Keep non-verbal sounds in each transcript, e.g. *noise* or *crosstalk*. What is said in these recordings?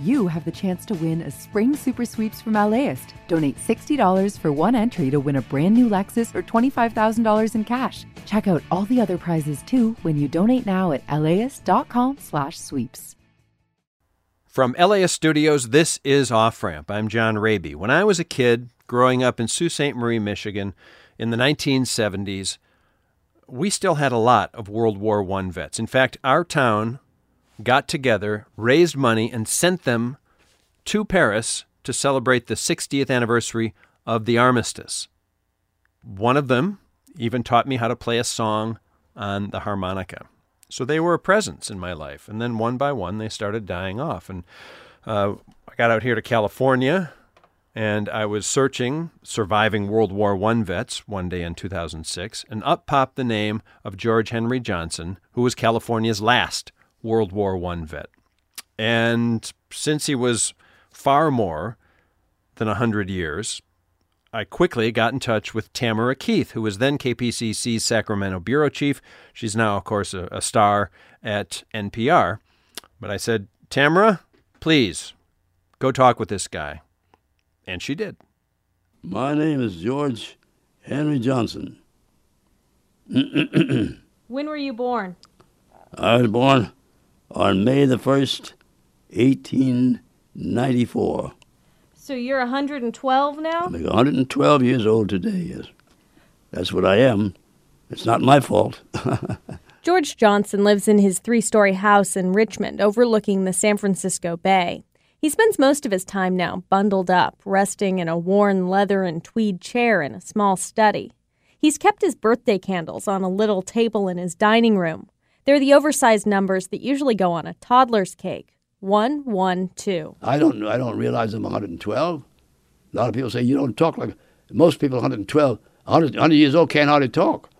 you have the chance to win a spring super sweeps from LAist. Donate $60 for one entry to win a brand new Lexus or $25,000 in cash. Check out all the other prizes too when you donate now at laist.com/sweeps. From LAist Studios, this is Off Ramp. I'm John Rabe. When I was a kid growing up in Sault Ste. Marie, Michigan in the 1970s, we still had a lot of World War I vets. In fact, our town got together, raised money, and sent them to Paris to celebrate the 60th anniversary of the armistice. One of them even taught me how to play a song on the harmonica. So they were a presence in my life. And then one by one, they started dying off. And uh, I got out here to California and I was searching surviving World War I vets one day in 2006, and up popped the name of George Henry Johnson, who was California's last World War I vet. And since he was far more than 100 years, I quickly got in touch with Tamara Keith, who was then KPCC's Sacramento bureau chief. She's now, of course, a, a star at NPR. But I said, Tamara, please go talk with this guy. And she did. My name is George Henry Johnson. when were you born? I was born on May the 1st, 1894. So you're 112 now? I'm 112 years old today, yes. That's what I am. It's not my fault. *laughs* George Johnson lives in his three story house in Richmond, overlooking the San Francisco Bay. He spends most of his time now bundled up, resting in a worn leather and tweed chair in a small study. He's kept his birthday candles on a little table in his dining room. They're the oversized numbers that usually go on a toddler's cake. One, one, two. I don't I don't realize I'm 112. A lot of people say you don't talk like most people 112, 100, 100 years old can't hardly talk.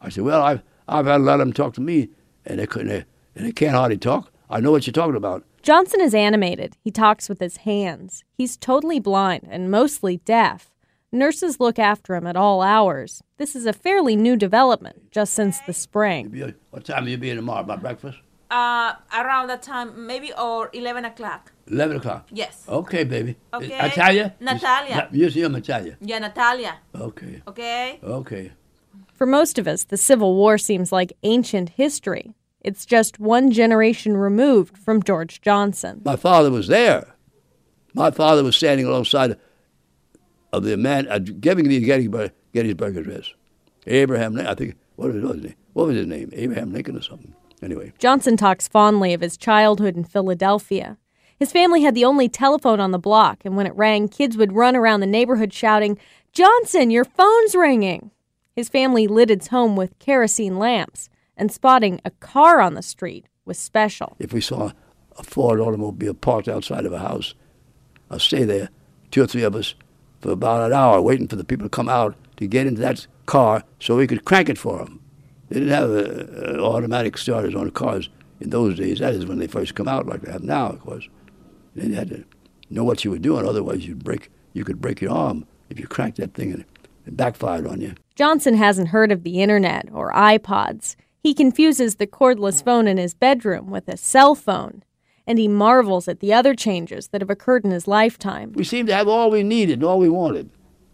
I said, well, I've I've had a lot of them talk to me, and they couldn't, and they can't hardly talk. I know what you're talking about. Johnson is animated. He talks with his hands. He's totally blind and mostly deaf. Nurses look after him at all hours. This is a fairly new development just since the spring. What time will you be in tomorrow? About breakfast? Uh, around that time, maybe or 11 o'clock. 11 o'clock? Yes. Okay, baby. Okay. Natalia? Natalia. You, you see Natalia? Yeah, Natalia. Okay. Okay. Okay. For most of us, the Civil War seems like ancient history. It's just one generation removed from George Johnson. My father was there. My father was standing alongside of the man uh, giving the Gettysburg, Gettysburg Address. Abraham, I think, what was his name? What was his name? Abraham Lincoln or something. Anyway. Johnson talks fondly of his childhood in Philadelphia. His family had the only telephone on the block, and when it rang, kids would run around the neighborhood shouting, Johnson, your phone's ringing. His family lit its home with kerosene lamps and spotting a car on the street was special. If we saw a Ford automobile parked outside of a house, I'd stay there, two or three of us, for about an hour waiting for the people to come out to get into that car so we could crank it for them. They didn't have uh, uh, automatic starters on cars in those days. That is when they first come out, like they have now, of course. They had to know what you were doing, otherwise you'd break, you could break your arm if you cranked that thing and it backfired on you. Johnson hasn't heard of the internet or iPods. He confuses the cordless phone in his bedroom with a cell phone, and he marvels at the other changes that have occurred in his lifetime. We seem to have all we needed and all we wanted.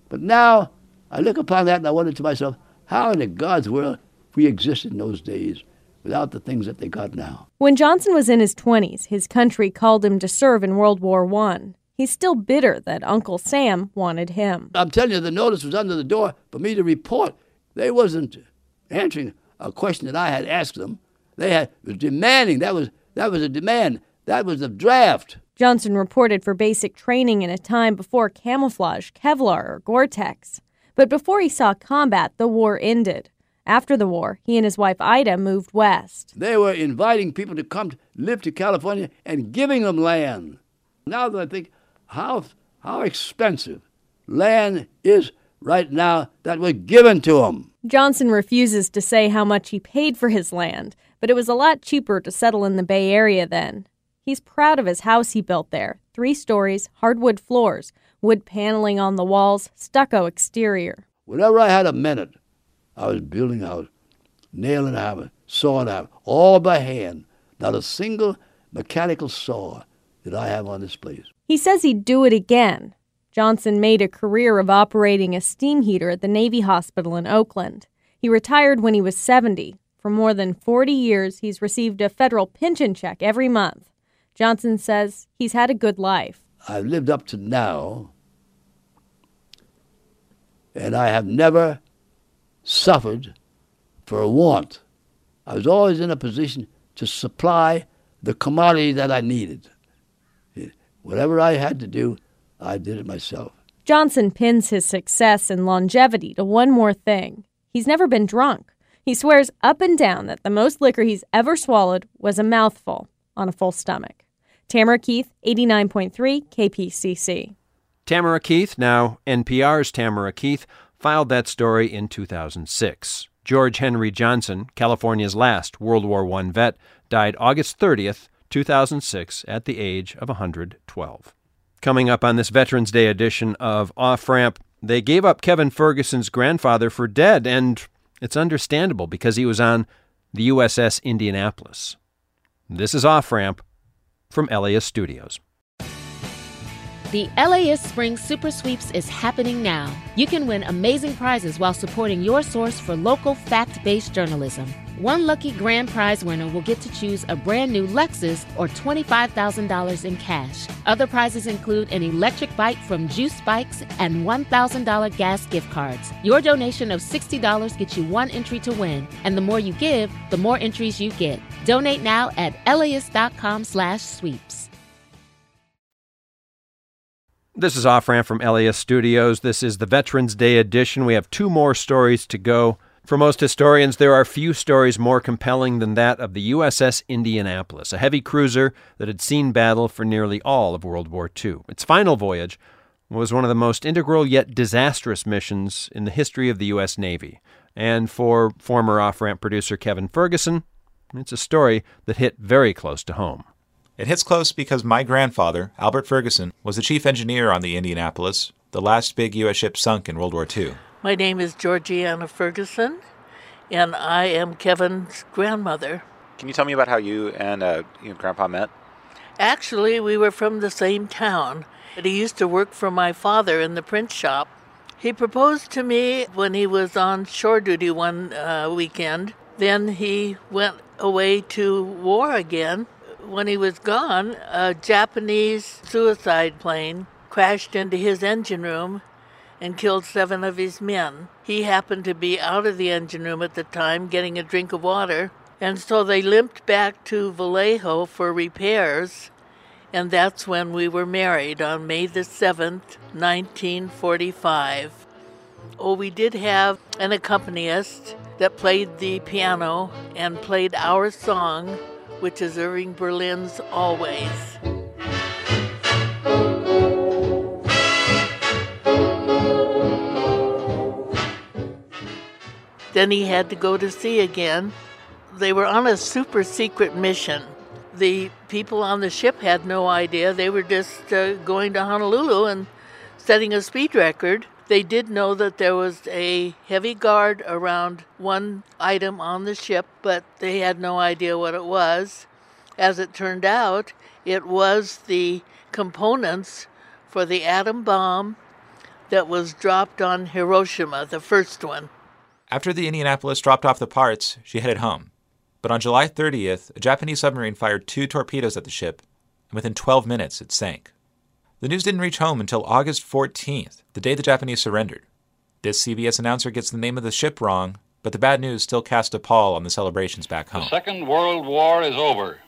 But now I look upon that and I wonder to myself, how in the God's world we existed in those days without the things that they got now? When Johnson was in his 20s, his country called him to serve in World War I. He's still bitter that Uncle Sam wanted him. I'm telling you, the notice was under the door for me to report. They wasn't answering a question that I had asked them. They had was demanding. That was that was a demand. That was a draft. Johnson reported for basic training in a time before camouflage, Kevlar, or Gore-Tex. But before he saw combat, the war ended. After the war, he and his wife Ida moved west. They were inviting people to come to live to California and giving them land. Now that I think how how expensive land is right now that was given to them. Johnson refuses to say how much he paid for his land, but it was a lot cheaper to settle in the Bay Area then. He's proud of his house he built there three stories, hardwood floors, wood paneling on the walls, stucco exterior. Whenever I had a minute, I was building a house, nailing hammer, sawing hammer, all by hand, not a single mechanical saw. did I have on this place. He says he'd do it again. Johnson made a career of operating a steam heater at the Navy Hospital in Oakland. He retired when he was 70. For more than 40 years, he's received a federal pension check every month. Johnson says he's had a good life. I've lived up to now, and I have never suffered for a want. I was always in a position to supply the commodity that I needed. Whatever I had to do, I did it myself. Johnson pins his success and longevity to one more thing he's never been drunk. He swears up and down that the most liquor he's ever swallowed was a mouthful on a full stomach. Tamara Keith, 89.3 KPCC. Tamara Keith, now NPR's Tamara Keith, filed that story in 2006. George Henry Johnson, California's last World War I vet, died August 30th, 2006, at the age of 112. Coming up on this Veterans Day edition of Off Ramp, they gave up Kevin Ferguson's grandfather for dead, and it's understandable because he was on the USS Indianapolis. This is Off Ramp from LAist Studios. The LAist Spring Super Sweeps is happening now. You can win amazing prizes while supporting your source for local fact based journalism. One lucky grand prize winner will get to choose a brand new Lexus or $25,000 in cash. Other prizes include an electric bike from Juice Bikes and $1,000 gas gift cards. Your donation of $60 gets you one entry to win, and the more you give, the more entries you get. Donate now at laist.com slash sweeps. This is Off Ramp from LAist Studios. This is the Veterans Day edition. We have two more stories to go. For most historians, there are few stories more compelling than that of the USS Indianapolis, a heavy cruiser that had seen battle for nearly all of World War II. Its final voyage was one of the most integral yet disastrous missions in the history of the U.S. Navy. And for former off ramp producer Kevin Ferguson, it's a story that hit very close to home. It hits close because my grandfather, Albert Ferguson, was the chief engineer on the Indianapolis, the last big U.S. ship sunk in World War II. My name is Georgiana Ferguson, and I am Kevin's grandmother. Can you tell me about how you and uh, you and Grandpa met? Actually, we were from the same town. But he used to work for my father in the print shop. He proposed to me when he was on shore duty one uh, weekend. Then he went away to war again when he was gone, a Japanese suicide plane crashed into his engine room and killed seven of his men. He happened to be out of the engine room at the time getting a drink of water, and so they limped back to Vallejo for repairs, and that's when we were married on May the 7th, 1945. Oh, we did have an accompanist that played the piano and played our song which is Irving Berlin's Always. Then he had to go to sea again. They were on a super secret mission. The people on the ship had no idea. They were just uh, going to Honolulu and setting a speed record. They did know that there was a heavy guard around one item on the ship, but they had no idea what it was. As it turned out, it was the components for the atom bomb that was dropped on Hiroshima, the first one. After the Indianapolis dropped off the parts, she headed home. But on July 30th, a Japanese submarine fired two torpedoes at the ship, and within 12 minutes it sank. The news didn't reach home until August 14th, the day the Japanese surrendered. This CBS announcer gets the name of the ship wrong, but the bad news still cast a pall on the celebrations back home. The Second World War is over.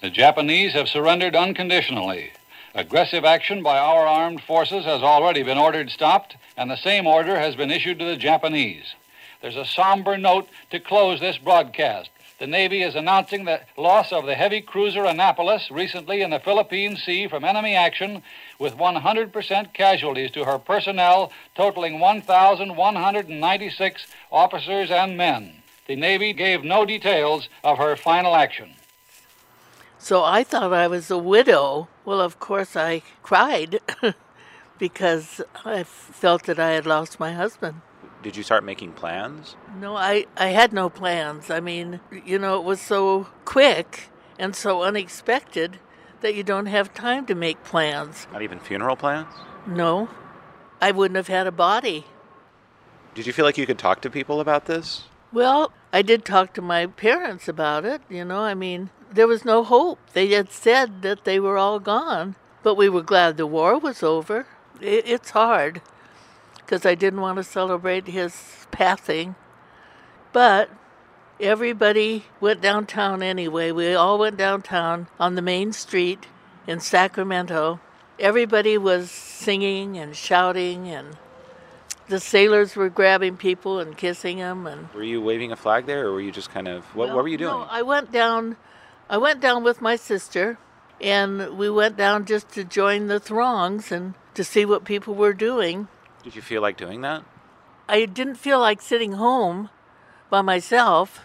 The Japanese have surrendered unconditionally. Aggressive action by our armed forces has already been ordered stopped, and the same order has been issued to the Japanese. There's a somber note to close this broadcast. The Navy is announcing the loss of the heavy cruiser Annapolis recently in the Philippine Sea from enemy action with 100% casualties to her personnel, totaling 1,196 officers and men. The Navy gave no details of her final action. So I thought I was a widow. Well, of course, I cried *laughs* because I felt that I had lost my husband. Did you start making plans? No, I, I had no plans. I mean, you know, it was so quick and so unexpected that you don't have time to make plans. Not even funeral plans? No, I wouldn't have had a body. Did you feel like you could talk to people about this? Well, I did talk to my parents about it, you know. I mean, there was no hope. They had said that they were all gone, but we were glad the war was over. It's hard because I didn't want to celebrate his passing. But everybody went downtown anyway. We all went downtown on the main street in Sacramento. Everybody was singing and shouting and the sailors were grabbing people and kissing them and Were you waving a flag there or were you just kind of what, well, what were you doing? No, I went down I went down with my sister and we went down just to join the throngs and to see what people were doing. Did you feel like doing that? I didn't feel like sitting home by myself.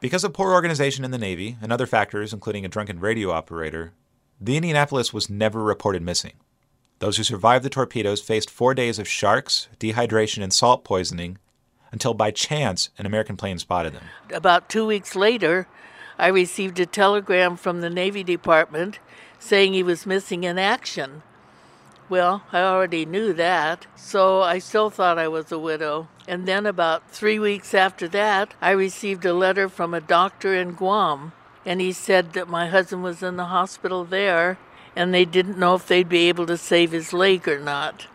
Because of poor organization in the Navy and other factors, including a drunken radio operator, the Indianapolis was never reported missing. Those who survived the torpedoes faced four days of sharks, dehydration, and salt poisoning until by chance an American plane spotted them. About two weeks later, I received a telegram from the Navy Department saying he was missing in action. Well, I already knew that, so I still thought I was a widow. And then, about three weeks after that, I received a letter from a doctor in Guam, and he said that my husband was in the hospital there, and they didn't know if they'd be able to save his leg or not.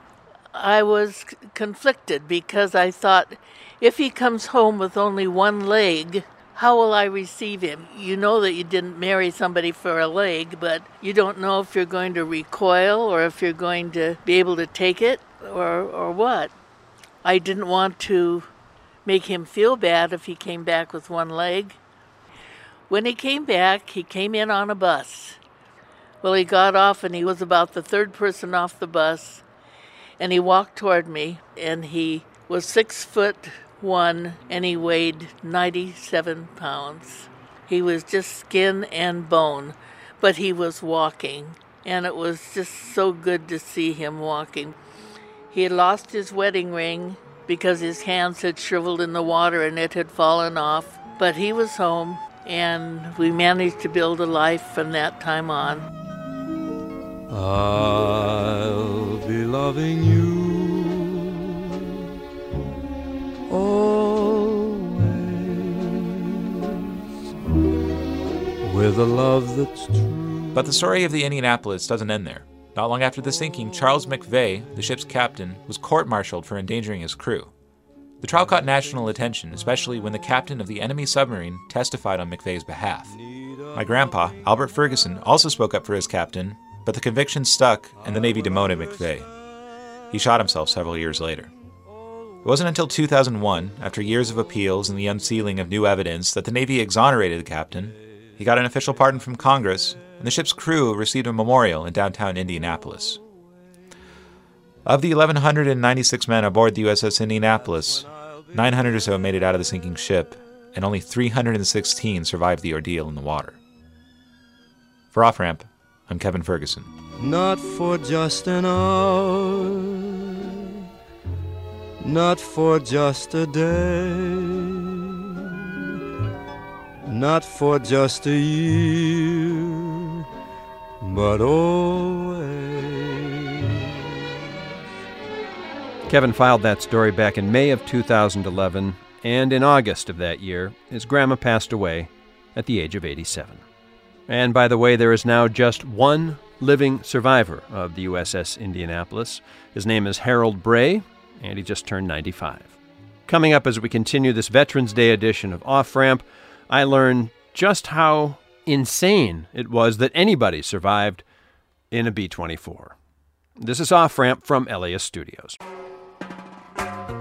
I was conflicted because I thought if he comes home with only one leg, how will I receive him? You know that you didn't marry somebody for a leg, but you don't know if you're going to recoil or if you're going to be able to take it or, or what. I didn't want to make him feel bad if he came back with one leg. When he came back, he came in on a bus. Well, he got off and he was about the third person off the bus. And he walked toward me and he was six foot one and he weighed 97 pounds. He was just skin and bone, but he was walking, and it was just so good to see him walking. He had lost his wedding ring because his hands had shriveled in the water and it had fallen off, but he was home, and we managed to build a life from that time on. I'll be loving you always with a love that's true. But the story of the Indianapolis doesn't end there. Not long after the sinking, Charles McVay, the ship's captain, was court martialed for endangering his crew. The trial caught national attention, especially when the captain of the enemy submarine testified on McVay's behalf. My grandpa, Albert Ferguson, also spoke up for his captain, but the conviction stuck and the Navy demoted McVay. He shot himself several years later. It wasn't until 2001, after years of appeals and the unsealing of new evidence, that the Navy exonerated the captain. He got an official pardon from Congress, and the ship's crew received a memorial in downtown Indianapolis. Of the 1,196 men aboard the USS Indianapolis, 900 or so made it out of the sinking ship, and only 316 survived the ordeal in the water. For Off Ramp, I'm Kevin Ferguson. Not for just an hour, not for just a day, not for just a year, but always. Kevin filed that story back in May of 2011, and in August of that year, his grandma passed away at the age of 87. And by the way, there is now just one living survivor of the USS Indianapolis. His name is Harold Bray, and he just turned 95. Coming up as we continue this Veterans Day edition of Off Ramp, I learn just how insane it was that anybody survived in a B 24. This is Off Ramp from LAist Studios.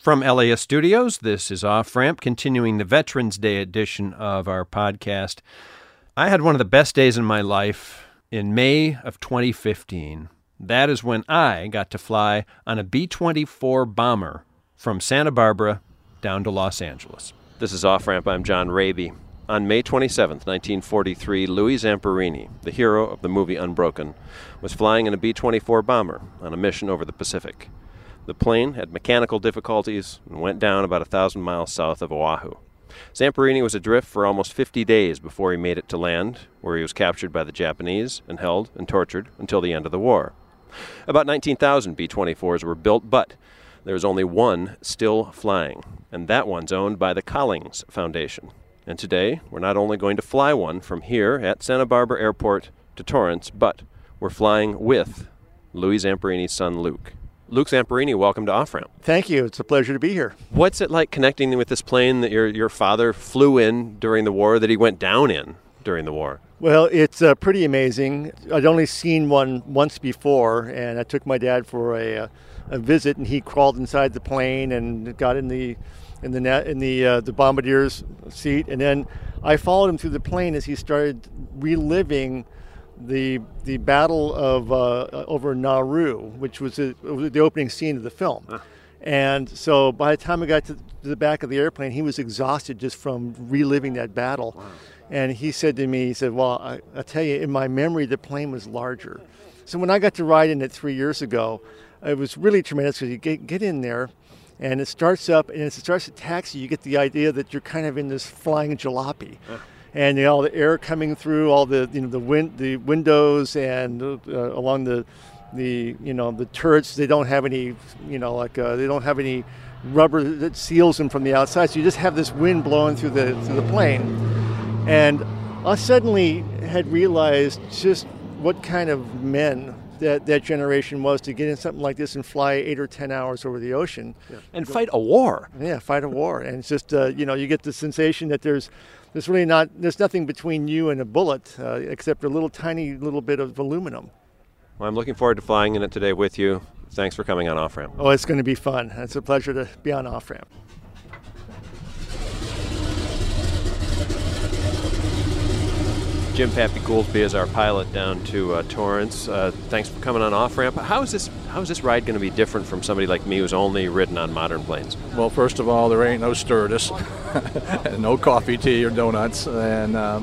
From LAist Studios, this is Off Ramp, continuing the Veterans Day edition of our podcast. I had one of the best days in my life in May of 2015. That is when I got to fly on a B 24 bomber from Santa Barbara down to Los Angeles. This is Off Ramp. I'm John Rabe. On May 27, 1943, Louis Zamperini, the hero of the movie Unbroken, was flying in a B 24 bomber on a mission over the Pacific. The plane had mechanical difficulties and went down about a thousand miles south of Oahu. Zamperini was adrift for almost 50 days before he made it to land, where he was captured by the Japanese and held and tortured until the end of the war. About 19,000 B 24s were built, but there is only one still flying, and that one's owned by the Collings Foundation. And today, we're not only going to fly one from here at Santa Barbara Airport to Torrance, but we're flying with Louis Zamperini's son, Luke. Luke Zamperini, welcome to Off Ramp. Thank you. It's a pleasure to be here. What's it like connecting with this plane that your, your father flew in during the war, that he went down in during the war? Well, it's uh, pretty amazing. I'd only seen one once before, and I took my dad for a, uh, a visit, and he crawled inside the plane and got in the in the net in the uh, the bombardier's seat, and then I followed him through the plane as he started reliving the the battle of uh, over Nauru, which was, a, was, the opening scene of the film. Huh. And so by the time I got to the back of the airplane, he was exhausted just from reliving that battle. Wow. And he said to me, he said, "Well, I, I tell you, in my memory, the plane was larger." So when I got to ride in it three years ago, it was really tremendous because you get, get in there and it starts up and as it starts to taxi you get the idea that you're kind of in this flying jalopy and you know, all the air coming through all the you know the wind the windows and uh, along the the you know the turrets they don't have any you know like uh, they don't have any rubber that seals them from the outside so you just have this wind blowing through the through the plane and I suddenly had realized just what kind of men that that generation was to get in something like this and fly eight or ten hours over the ocean yeah. and fight a war. Yeah, fight a war, and it's just uh, you know you get the sensation that there's there's really not there's nothing between you and a bullet uh, except a little tiny little bit of aluminum. Well, I'm looking forward to flying in it today with you. Thanks for coming on Off Ramp. Oh, it's going to be fun. It's a pleasure to be on Off Ramp. Jim Pappy Gouldsby is our pilot down to uh, Torrance. Uh, thanks for coming on off ramp. How is this? How is this ride going to be different from somebody like me who's only ridden on modern planes? Well, first of all, there ain't no stewardess, *laughs* no coffee, tea, or donuts, and uh,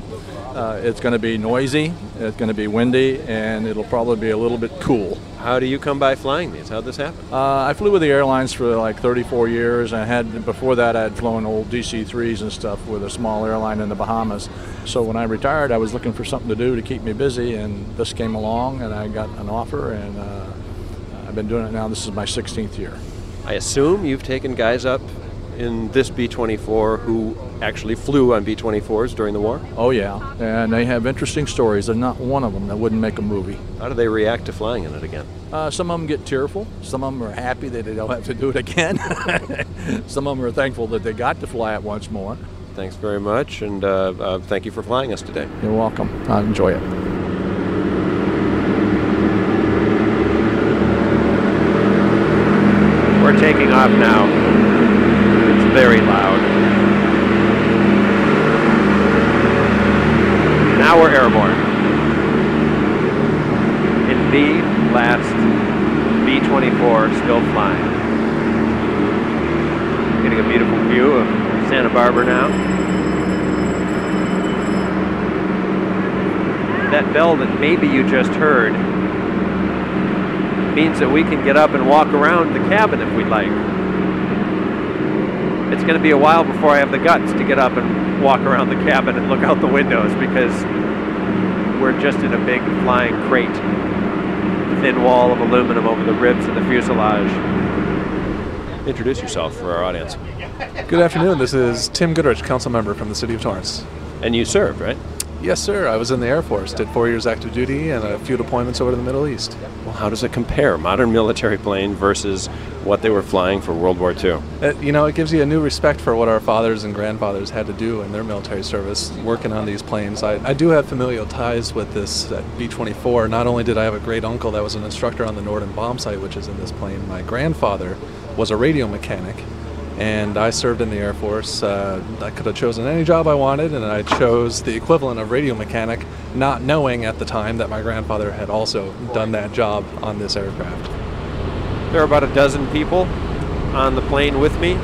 uh, it's going to be noisy. It's going to be windy, and it'll probably be a little bit cool. How do you come by flying these? How'd this happen? Uh, I flew with the airlines for like 34 years. I had before that I had flown old DC-3s and stuff with a small airline in the Bahamas. So when I retired, I was looking for something to do to keep me busy, and this came along, and I got an offer, and uh, I've been doing it now. This is my 16th year. I assume you've taken guys up in this B 24 who actually flew on B 24s during the war? Oh, yeah. And they have interesting stories. There's not one of them that wouldn't make a movie. How do they react to flying in it again? Uh, some of them get tearful. Some of them are happy that they don't have to do it again. *laughs* some of them are thankful that they got to fly it once more. Thanks very much, and uh, uh, thank you for flying us today. You're welcome. I enjoy it. We're taking off now very loud. Now we're airborne. In the last B-24 still flying. Getting a beautiful view of Santa Barbara now. That bell that maybe you just heard means that we can get up and walk around the cabin if we'd like it's going to be a while before I have the guts to get up and walk around the cabin and look out the windows because we're just in a big flying crate. Thin wall of aluminum over the ribs of the fuselage. Introduce yourself for our audience. Good afternoon. This is Tim Goodrich, council member from the city of Torrance. And you served, right? Yes, sir. I was in the Air Force, did four years active duty and a few deployments over to the Middle East. Well, how does it compare, modern military plane versus what they were flying for World War II? It, you know, it gives you a new respect for what our fathers and grandfathers had to do in their military service working on these planes. I, I do have familial ties with this B 24. Not only did I have a great uncle that was an instructor on the Norden bomb sight, which is in this plane, my grandfather was a radio mechanic and I served in the Air Force. Uh, I could have chosen any job I wanted, and I chose the equivalent of radio mechanic, not knowing at the time that my grandfather had also done that job on this aircraft. There are about a dozen people on the plane with me.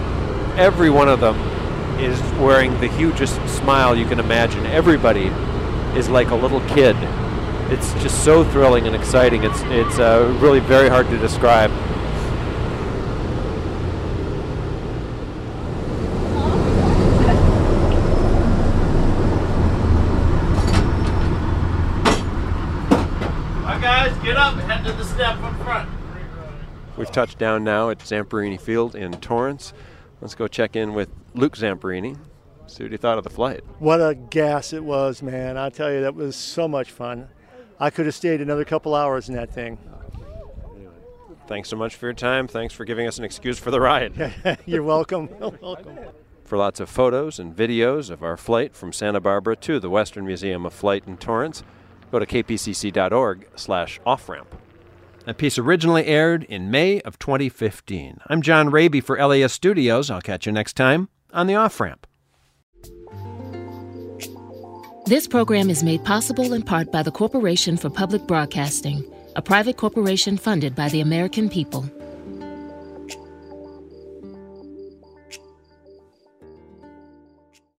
Every one of them is wearing the hugest smile you can imagine. Everybody is like a little kid. It's just so thrilling and exciting. It's it's uh, really very hard to describe. Hi guys, get up, head to the step up front. We've touched down now at Zamperini Field in Torrance. Let's go check in with Luke Zamperini. See what he thought of the flight. What a gas it was, man. I tell you, that was so much fun. I could have stayed another couple hours in that thing. Thanks so much for your time. Thanks for giving us an excuse for the ride. *laughs* You're welcome. *laughs* welcome. For lots of photos and videos of our flight from Santa Barbara to the Western Museum of Flight in Torrance, go to kpcc.org slash off-ramp. That piece originally aired in May of 2015. I'm John Rabe for LAist Studios. I'll catch you next time on the off-ramp. This program is made possible in part by the Corporation for Public Broadcasting, a private corporation funded by the American people.